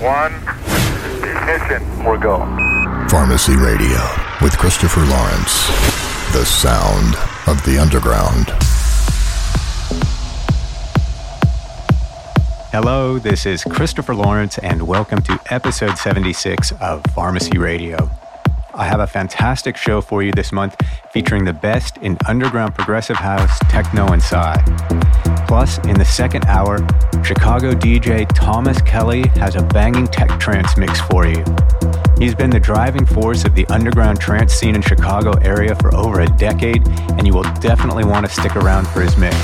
one, ignition. We're go. Pharmacy Radio with Christopher Lawrence. The sound of the underground. Hello, this is Christopher Lawrence, and welcome to episode 76 of Pharmacy Radio. I have a fantastic show for you this month featuring the best in underground progressive house, techno, and psy. Plus, in the second hour, Chicago DJ Thomas Kelly has a banging tech trance mix for you. He's been the driving force of the underground trance scene in Chicago area for over a decade, and you will definitely want to stick around for his mix.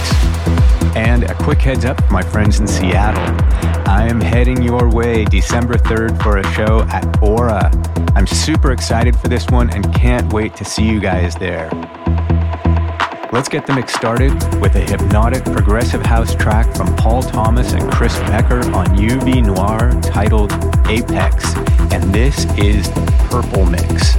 And a quick heads up my friends in Seattle. I am heading your way December 3rd for a show at Aura. I'm super excited for this one and can't wait to see you guys there. Let's get the mix started with a hypnotic progressive house track from Paul Thomas and Chris Becker on UV Noir titled Apex, and this is the Purple Mix.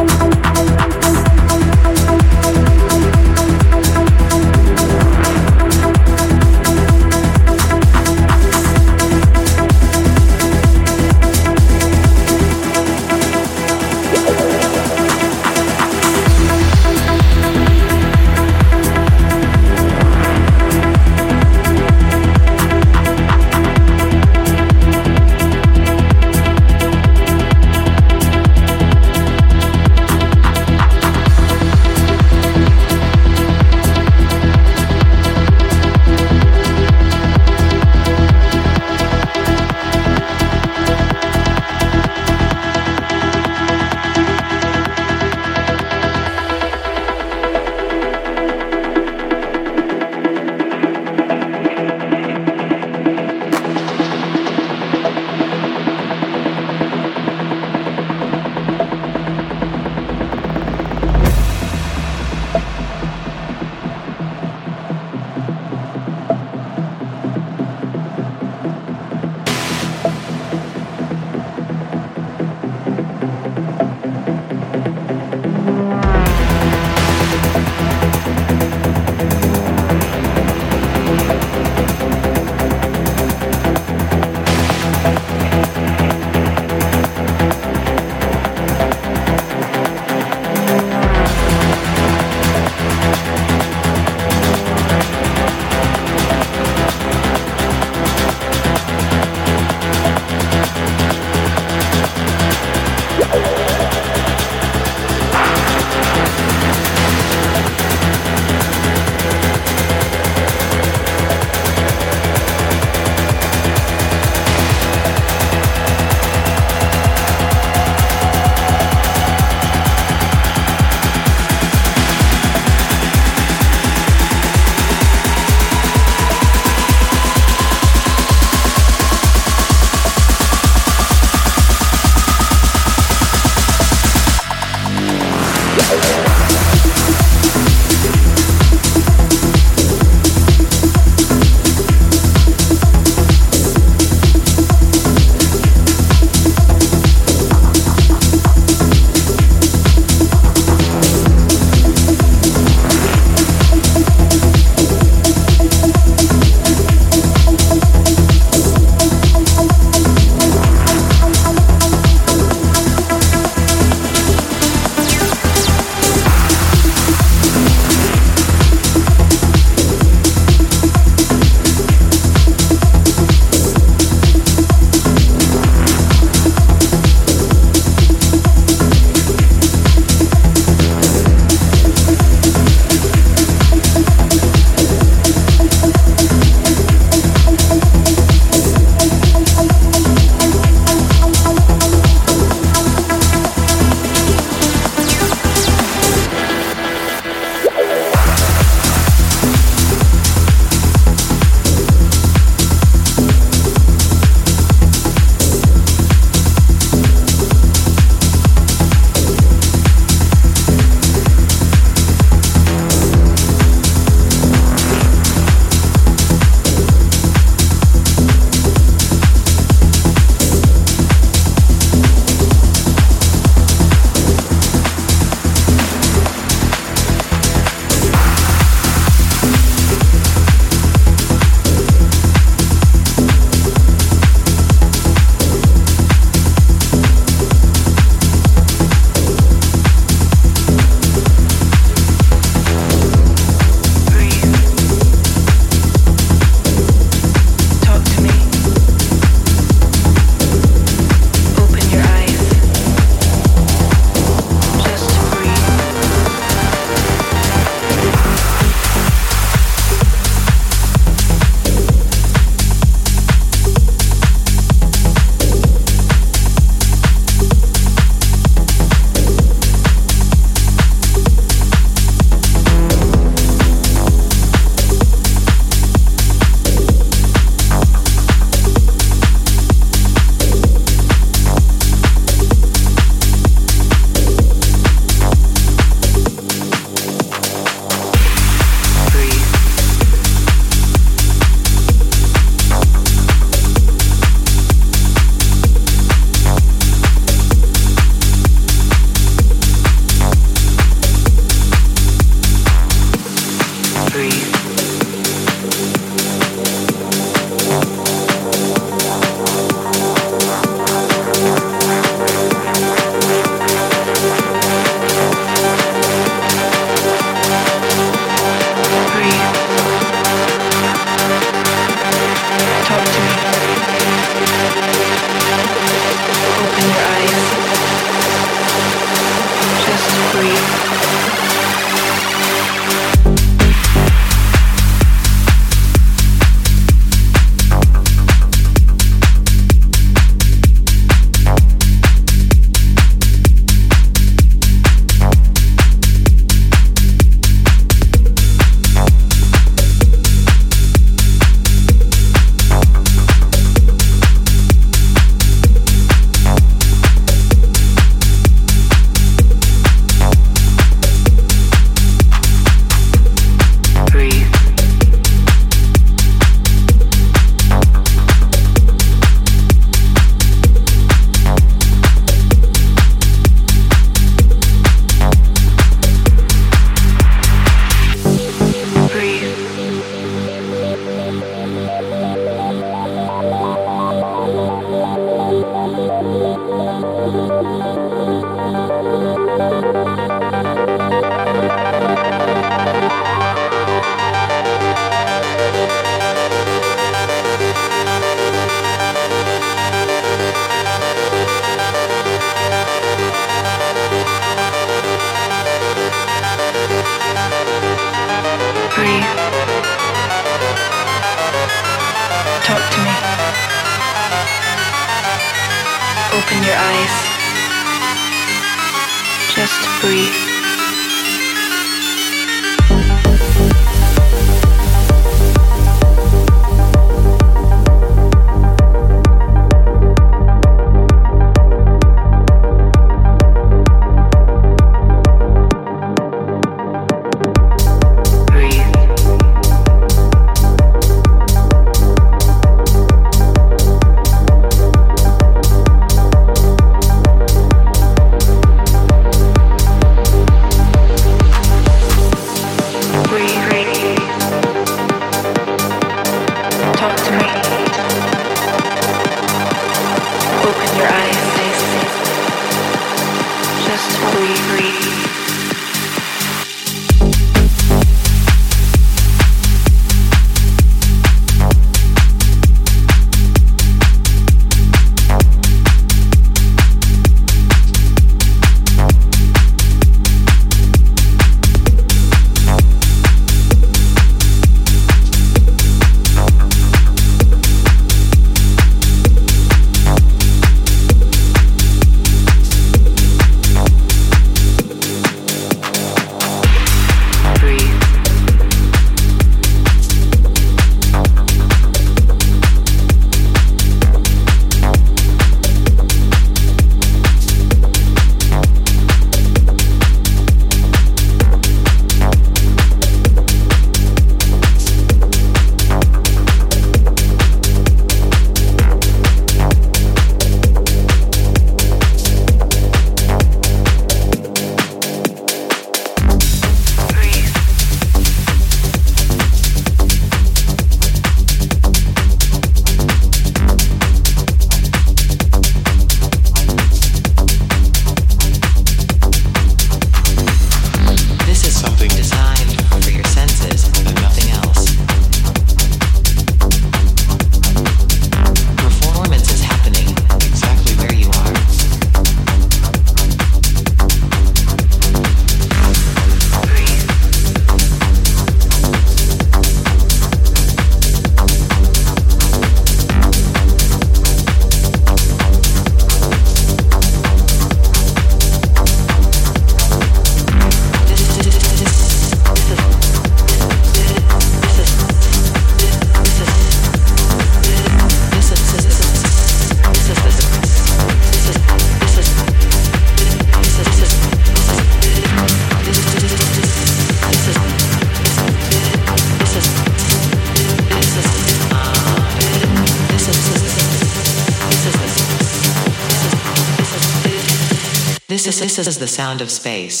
Is the sound of space.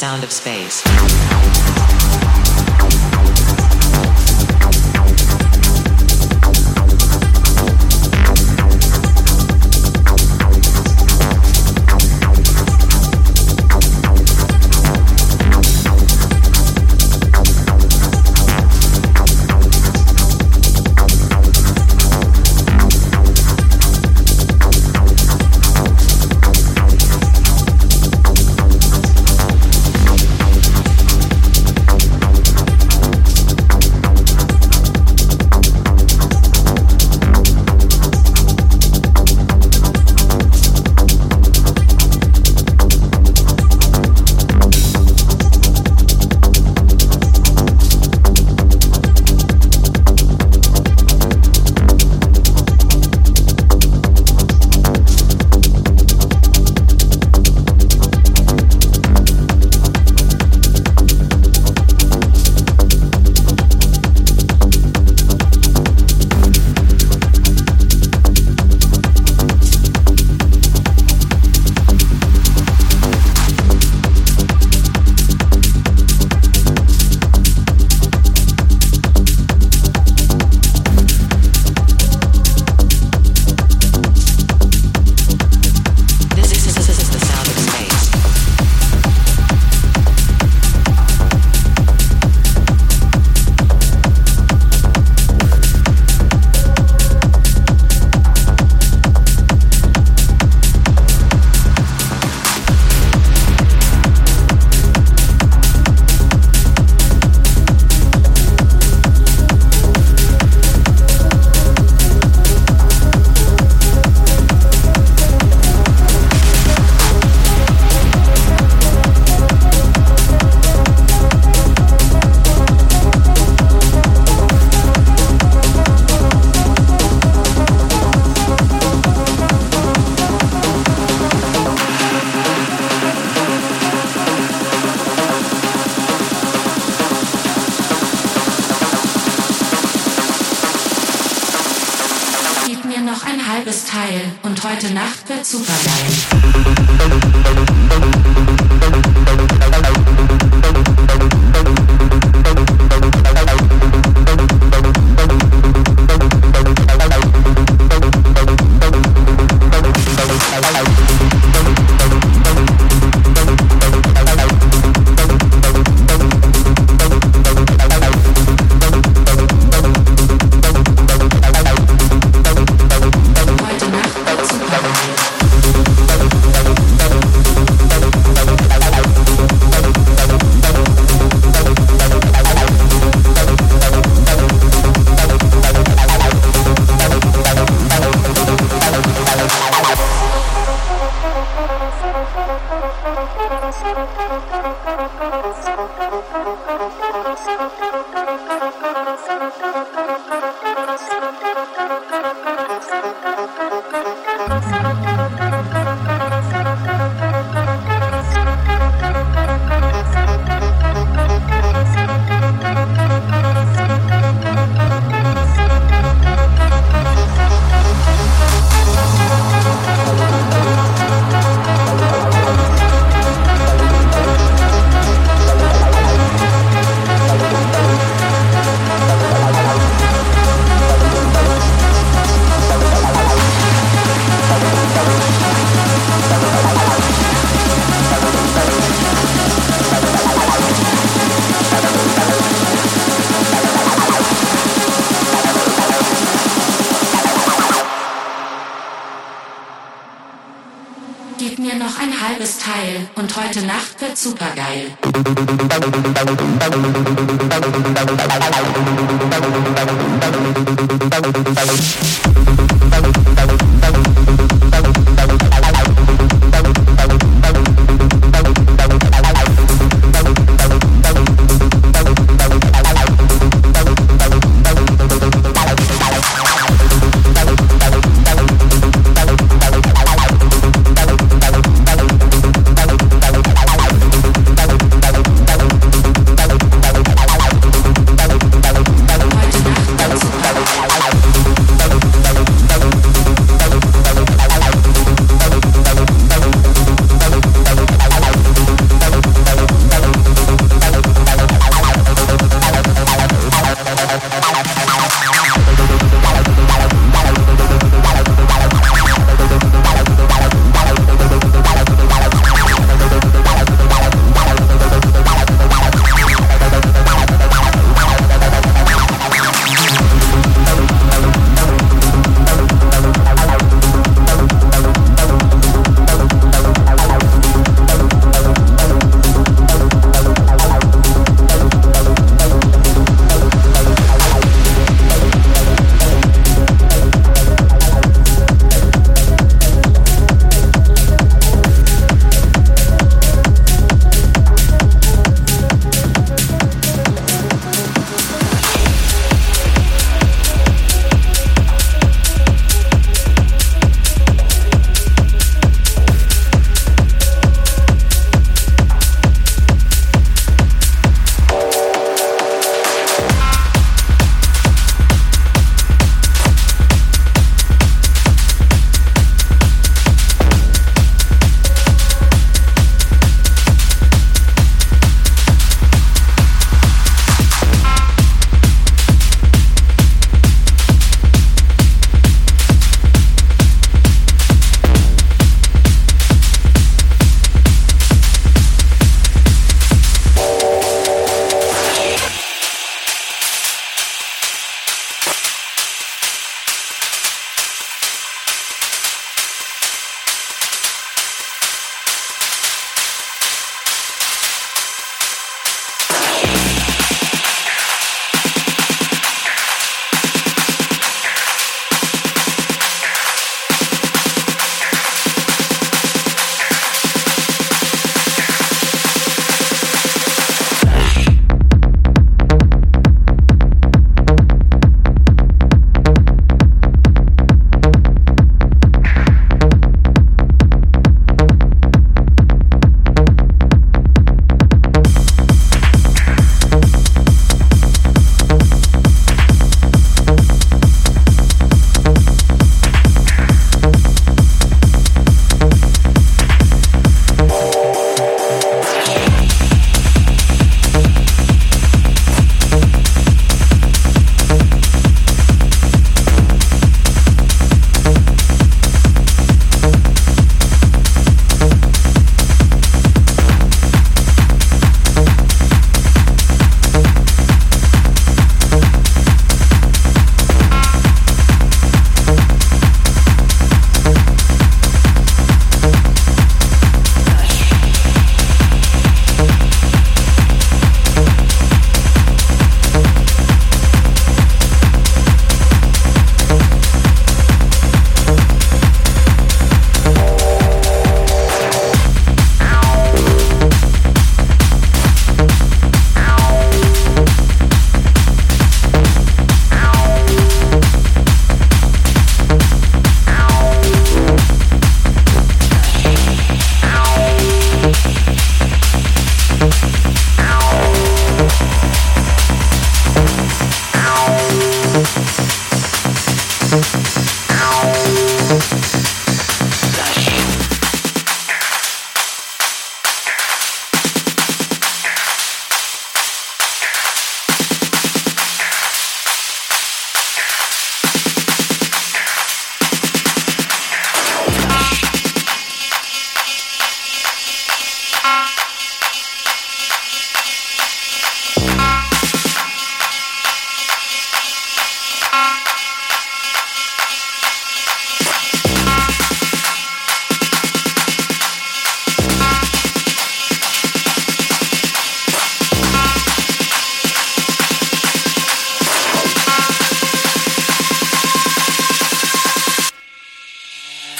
Sound of space.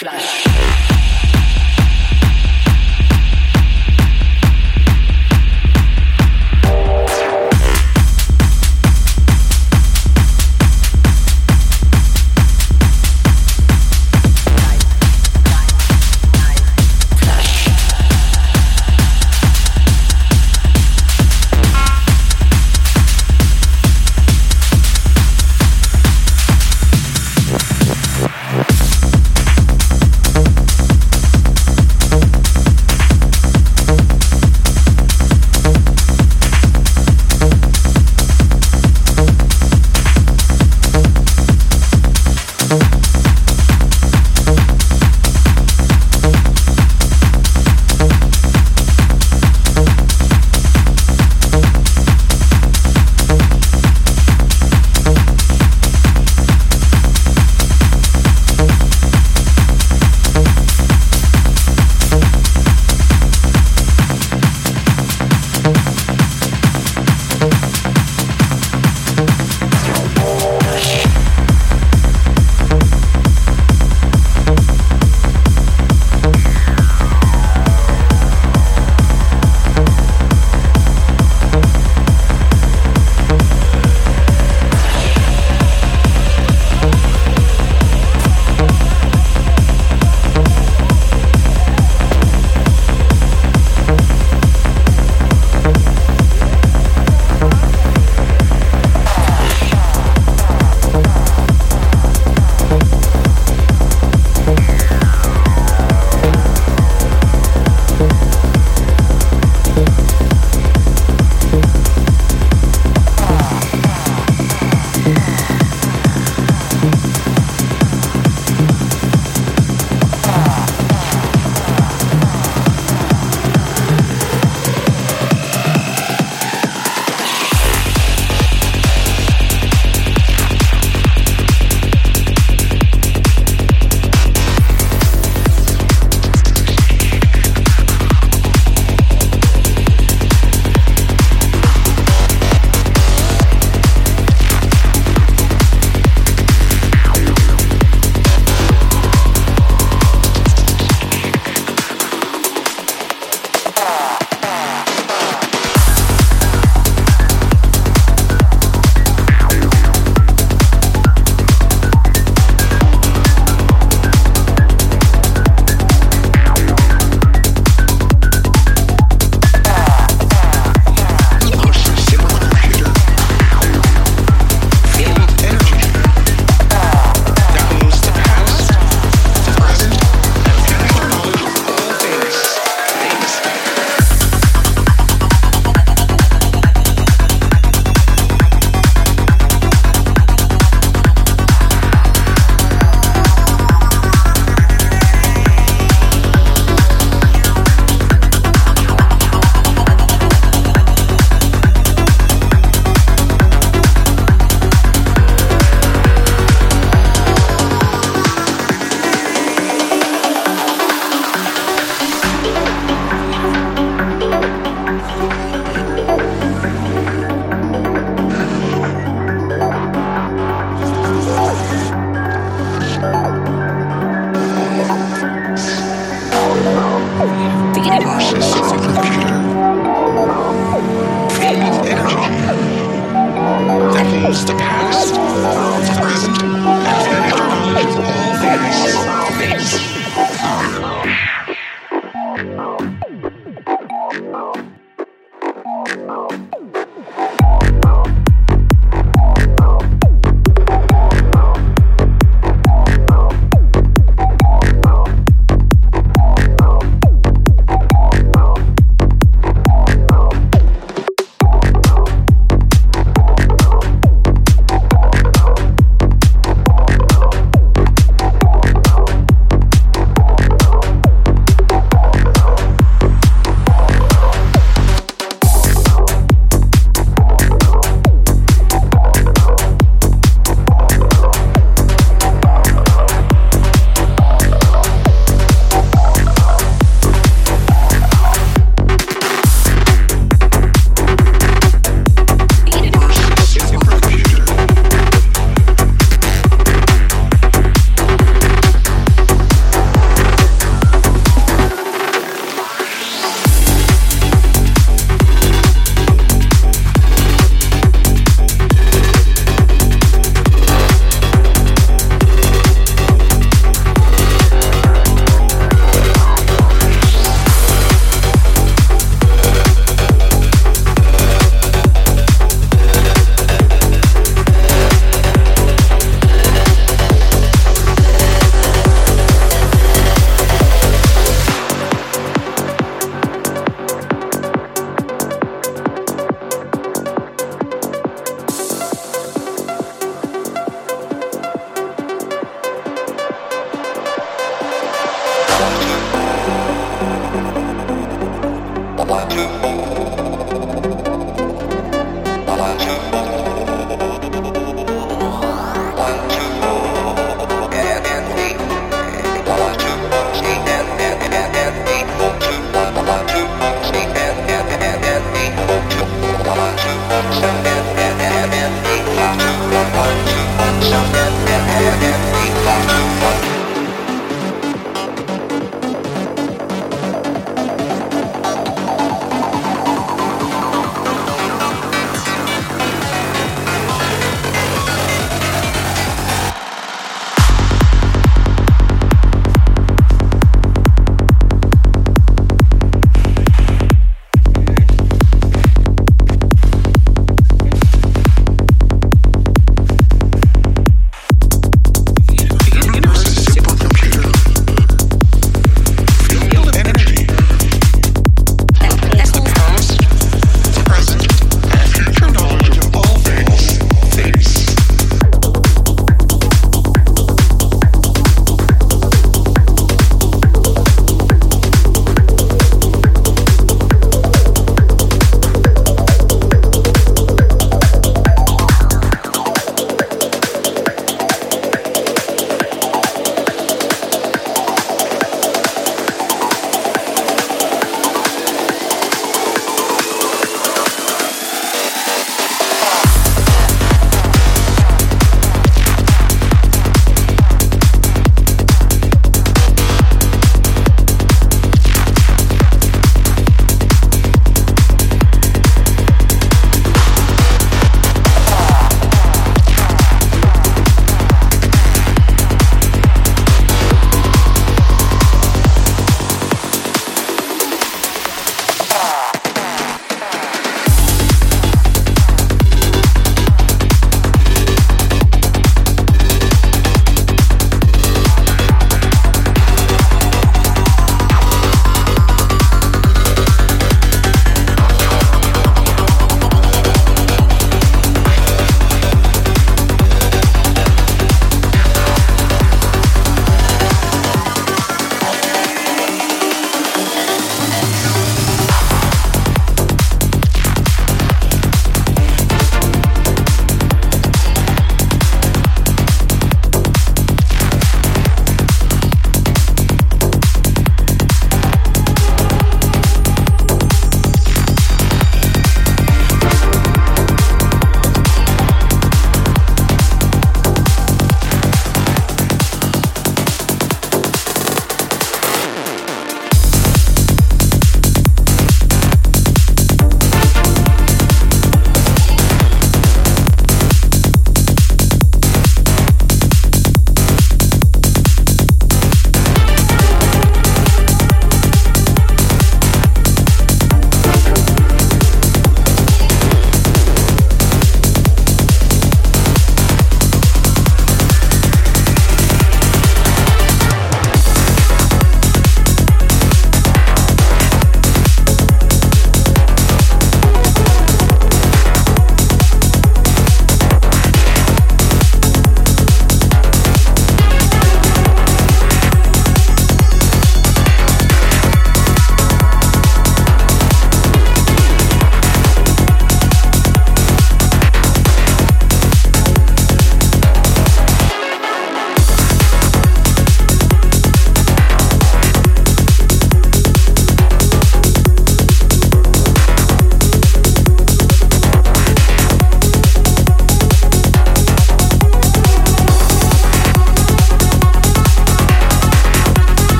Flash. The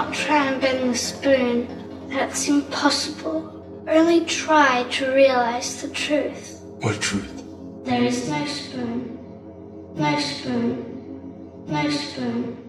not try and bend the spoon. That's impossible. Only try to realize the truth. What truth? There is no spoon. No spoon. No spoon.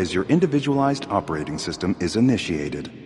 as your individualized operating system is initiated.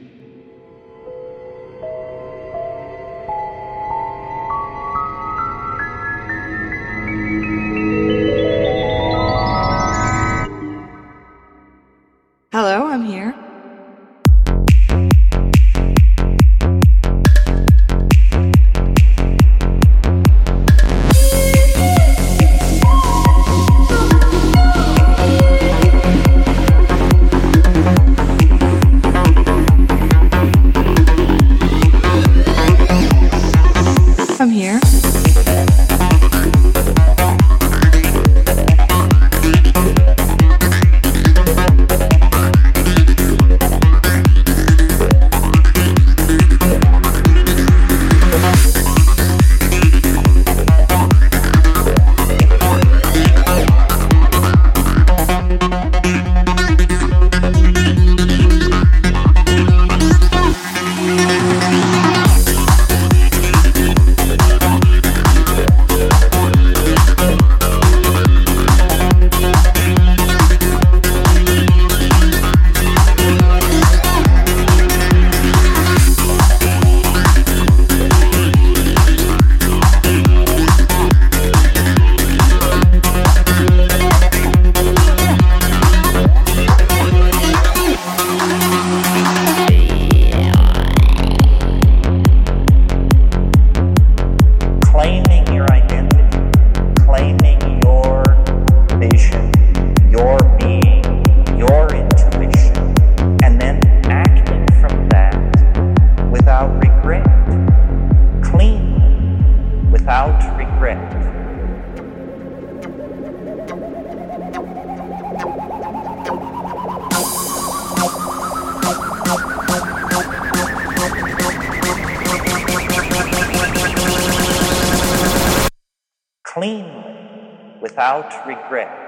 without regret. Cleanly, without regret.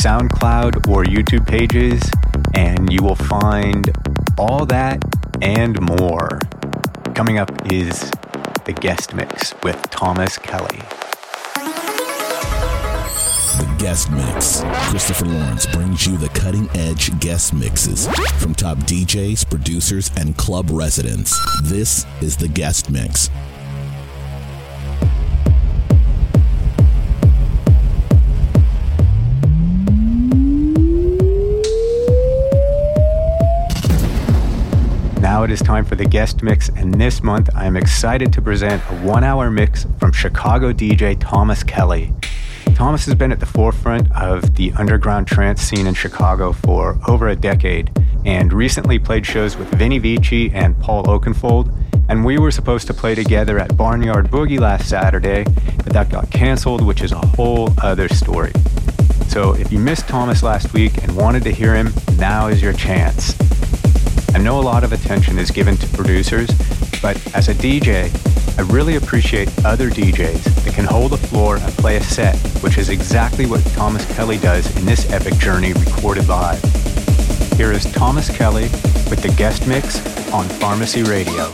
SoundCloud or YouTube pages and you will find all that and more. Coming up is the guest mix with Thomas Kelly. The Guest Mix. Christopher Lawrence brings you the cutting edge guest mixes from top DJs, producers, and club residents. This is the Guest Mix. It is time for the guest mix, and this month I am excited to present a one hour mix from Chicago DJ Thomas Kelly. Thomas has been at the forefront of the underground trance scene in Chicago for over a decade and recently played shows with Vini Vici and Paul Oakenfold. And we were supposed to play together at Barnyard Boogie last Saturday, but that got canceled, which is a whole other story. So if you missed Thomas last week and wanted to hear him, now is your chance. I know a lot of attention is given to producers, but as a DJ, I really appreciate other DJs that can hold a floor and play a set, which is exactly what Thomas Kelly does in this epic journey recorded live. Here is Thomas Kelly with the guest mix on Pharmacy Radio.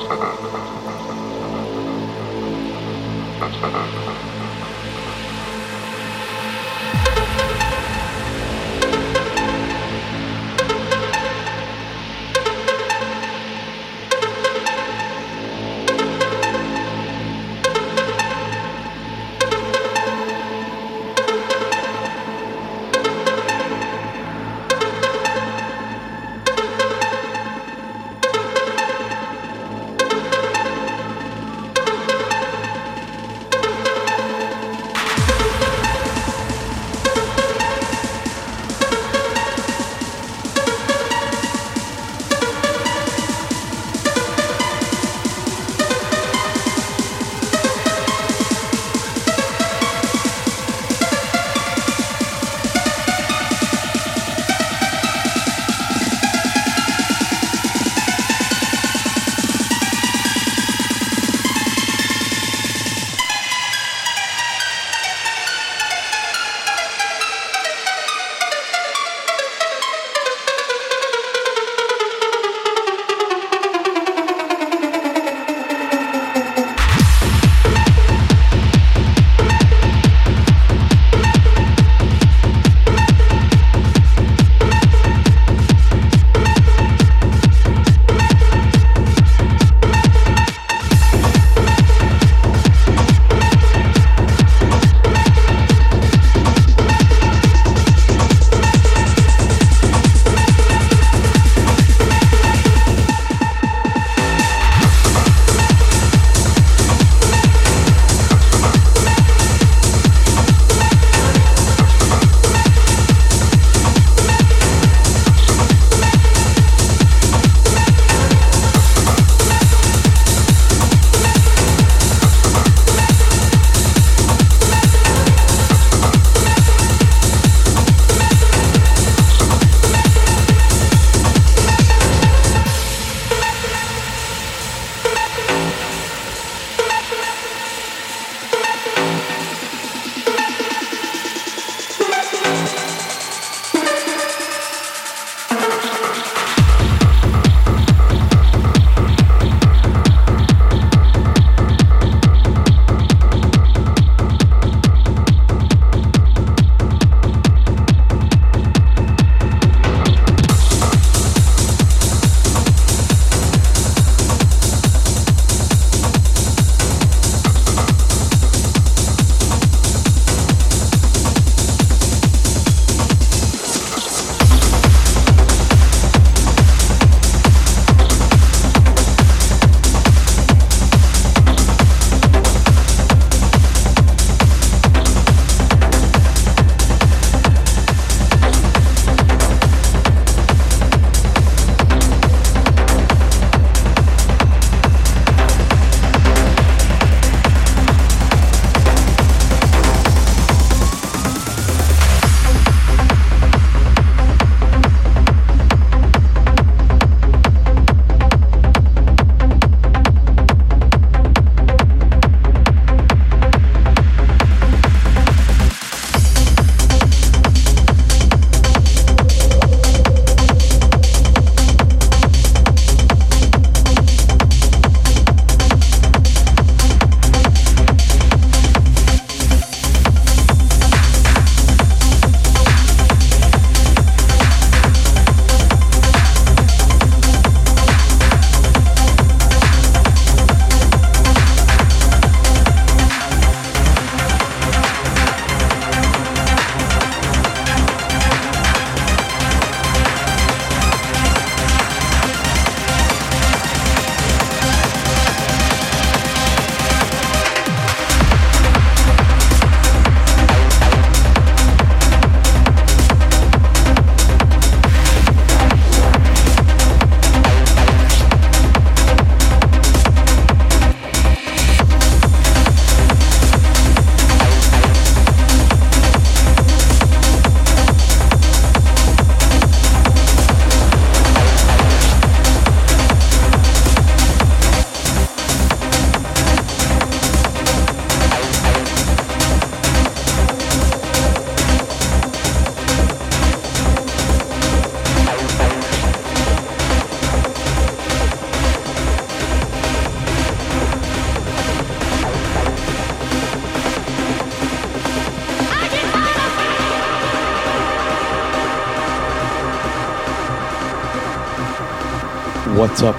Thank you.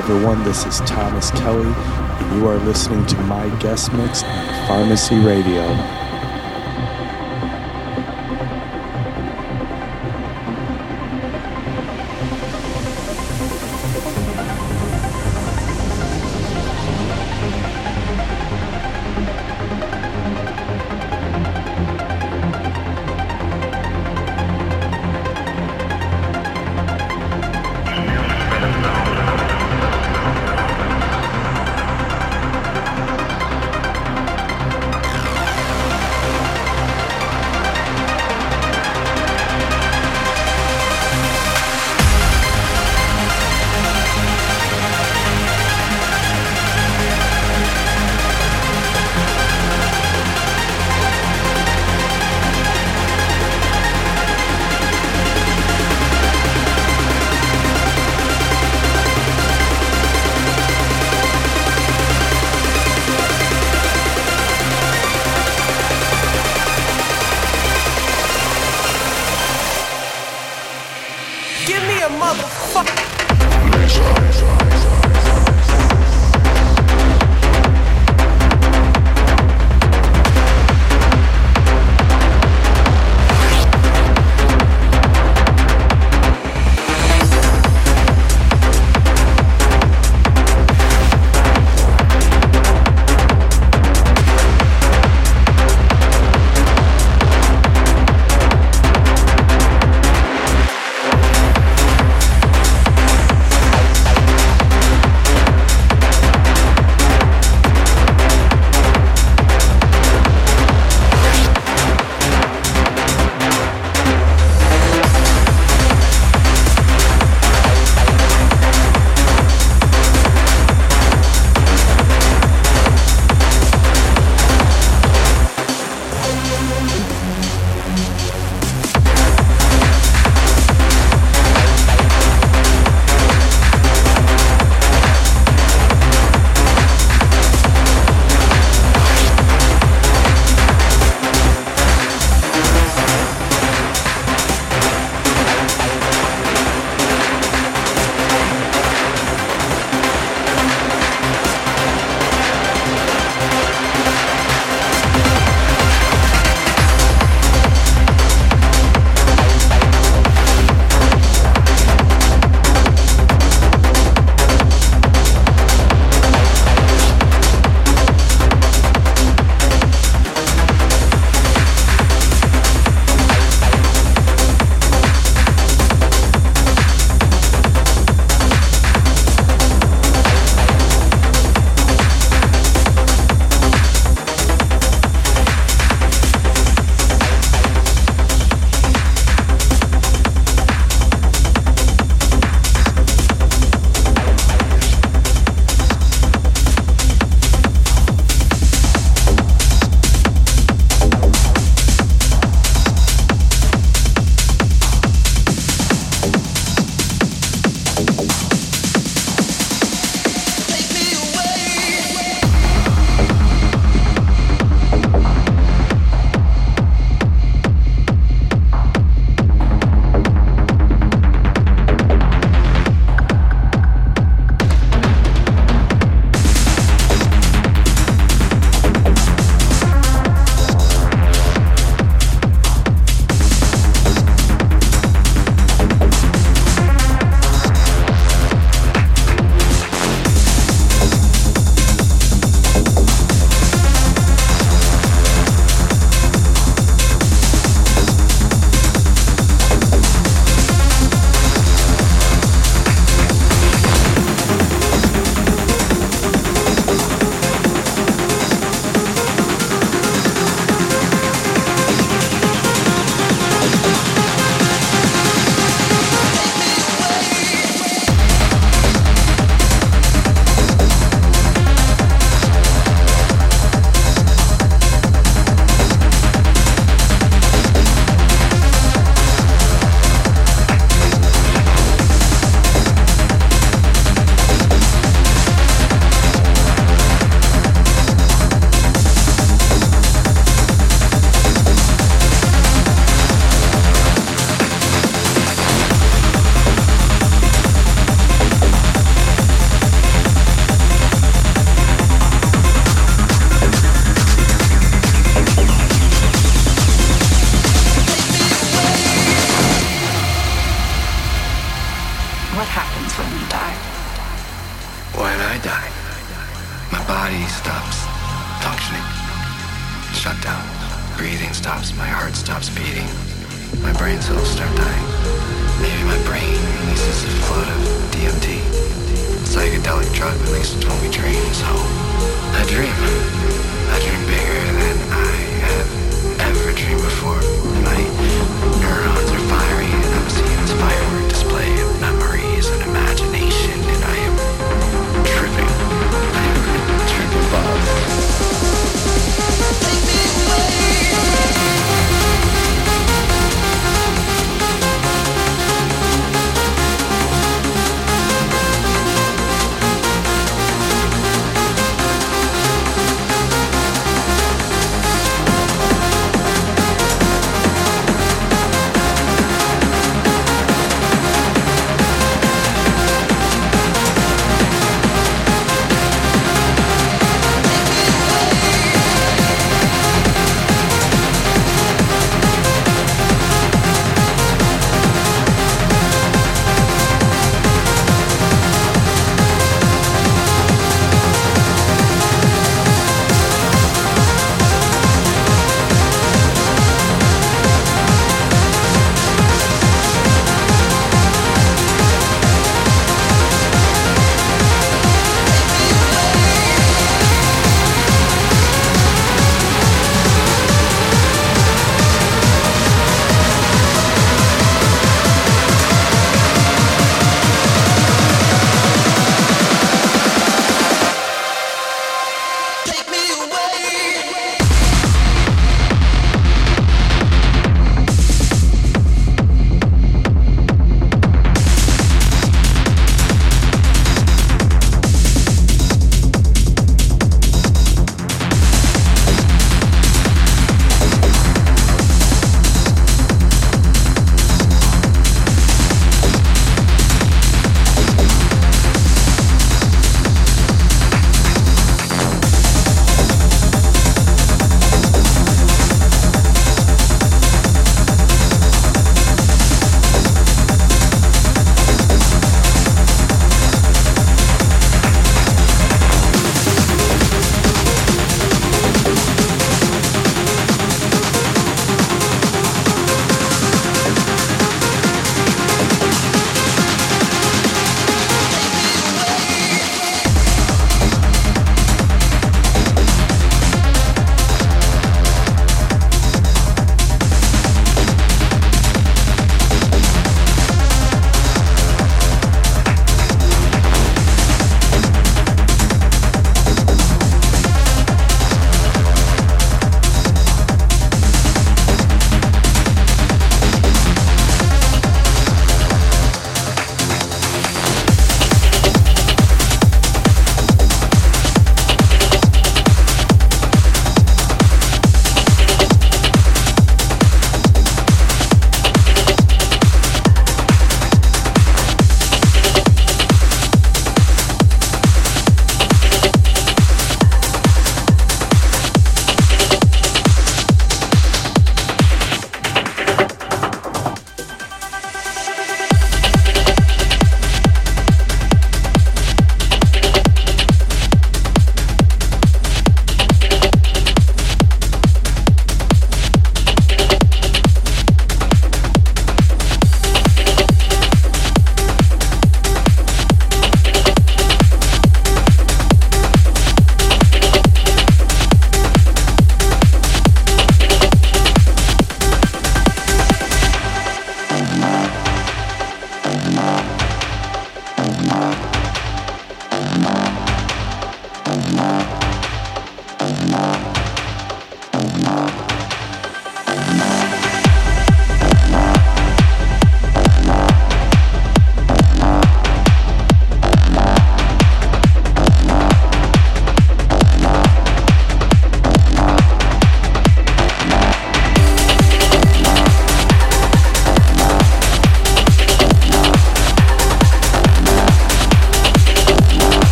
Everyone? This is Thomas Kelly, and you are listening to my guest mix on Pharmacy Radio.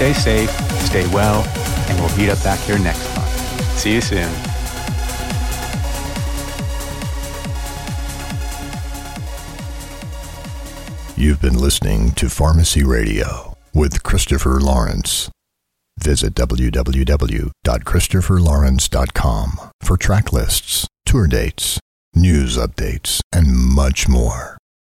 Stay safe, stay well, and we'll meet up back here next month. See you soon. You've been listening to Pharmacy Radio with Christopher Lawrence. Visit www.christopherlawrence.com for track lists, tour dates, news updates, and much more.